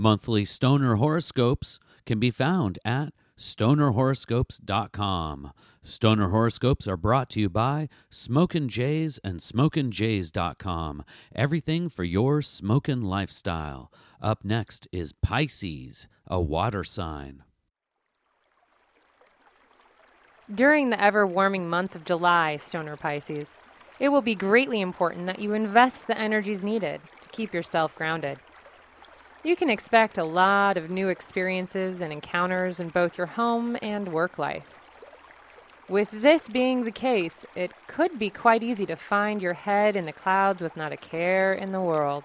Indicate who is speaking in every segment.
Speaker 1: Monthly stoner horoscopes can be found at stonerhoroscopes.com. Stoner horoscopes are brought to you by Smokin' Jays and SmokinJays.com. Everything for your smokin' lifestyle. Up next is Pisces, a water sign.
Speaker 2: During the ever warming month of July, Stoner Pisces, it will be greatly important that you invest the energies needed to keep yourself grounded. You can expect a lot of new experiences and encounters in both your home and work life. With this being the case, it could be quite easy to find your head in the clouds with not a care in the world.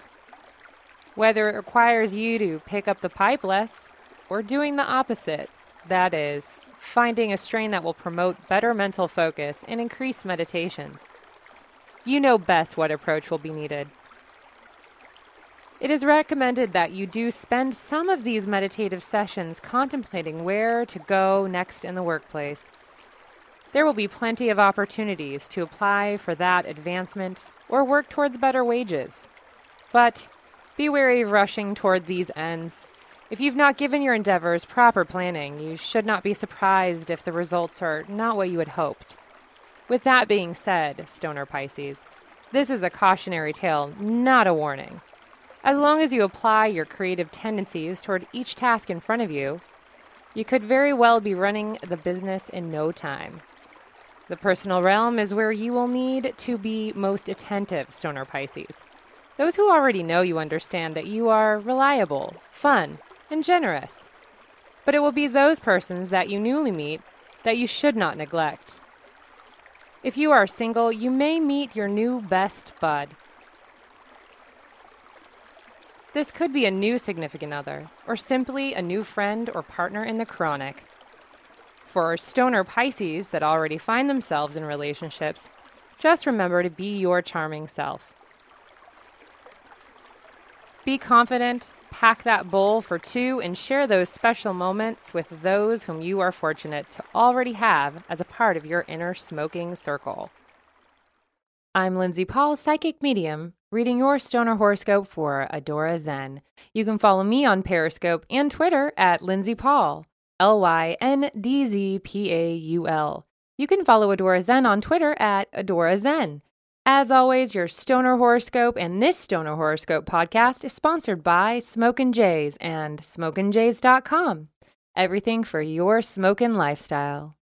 Speaker 2: Whether it requires you to pick up the pipe less or doing the opposite, that is, finding a strain that will promote better mental focus and increase meditations. You know best what approach will be needed. It is recommended that you do spend some of these meditative sessions contemplating where to go next in the workplace. There will be plenty of opportunities to apply for that advancement or work towards better wages. But be wary of rushing toward these ends if you've not given your endeavors proper planning, you should not be surprised if the results are not what you had hoped. With that being said, Stoner Pisces, this is a cautionary tale, not a warning. As long as you apply your creative tendencies toward each task in front of you, you could very well be running the business in no time. The personal realm is where you will need to be most attentive, Stoner Pisces. Those who already know you understand that you are reliable, fun, and generous. But it will be those persons that you newly meet that you should not neglect. If you are single, you may meet your new best bud. This could be a new significant other, or simply a new friend or partner in the chronic. For stoner Pisces that already find themselves in relationships, just remember to be your charming self. Be confident, pack that bowl for two, and share those special moments with those whom you are fortunate to already have as a part of your inner smoking circle. I'm Lindsay Paul, psychic medium, reading your stoner horoscope for Adora Zen. You can follow me on Periscope and Twitter at Lindsay Paul, L Y N D Z P A U L. You can follow Adora Zen on Twitter at Adora Zen. As always, your Stoner Horoscope and this Stoner Horoscope podcast is sponsored by Smokin' Jays and SmokinJays.com. Everything for your smoking lifestyle.